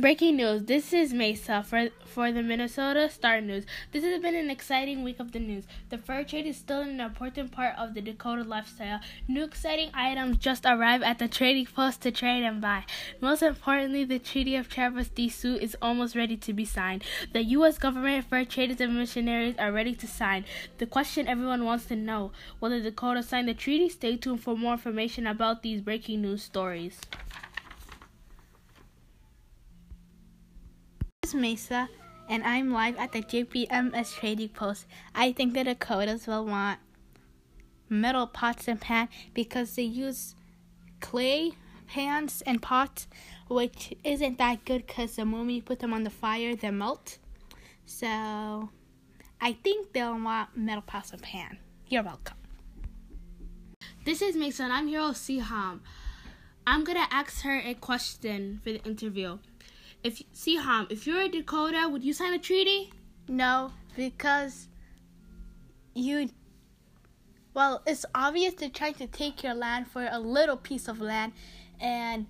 Breaking news. This is Mesa for, for the Minnesota Star News. This has been an exciting week of the news. The fur trade is still an important part of the Dakota lifestyle. New exciting items just arrived at the trading post to trade and buy. Most importantly, the Treaty of Traverse des Sioux is almost ready to be signed. The U.S. government, fur traders, and missionaries are ready to sign. The question everyone wants to know will the Dakota sign the treaty? Stay tuned for more information about these breaking news stories. Is Mesa, and I'm live at the JPMS Trading Post. I think the Dakotas will want metal pots and pans because they use clay pans and pots, which isn't that good because the moment you put them on the fire, they melt. So I think they'll want metal pots and pan. You're welcome. This is Mason. I'm here with Siham. I'm gonna ask her a question for the interview. If see, Siham, if you're a Dakota, would you sign a treaty? No, because you. Well, it's obvious they're trying to take your land for a little piece of land, and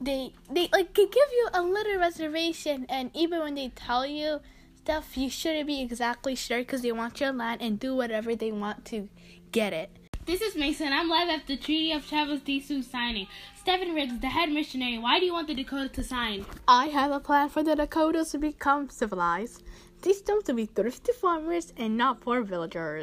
they they like give you a little reservation, and even when they tell you stuff, you shouldn't be exactly sure because they want your land and do whatever they want to get it. This is Mason. I'm live at the Treaty of Traverse des Sioux signing. Stephen Riggs, the head missionary, why do you want the Dakota to sign? I have a plan for the Dakotas to become civilized. Teach them to be thrifty farmers and not poor villagers.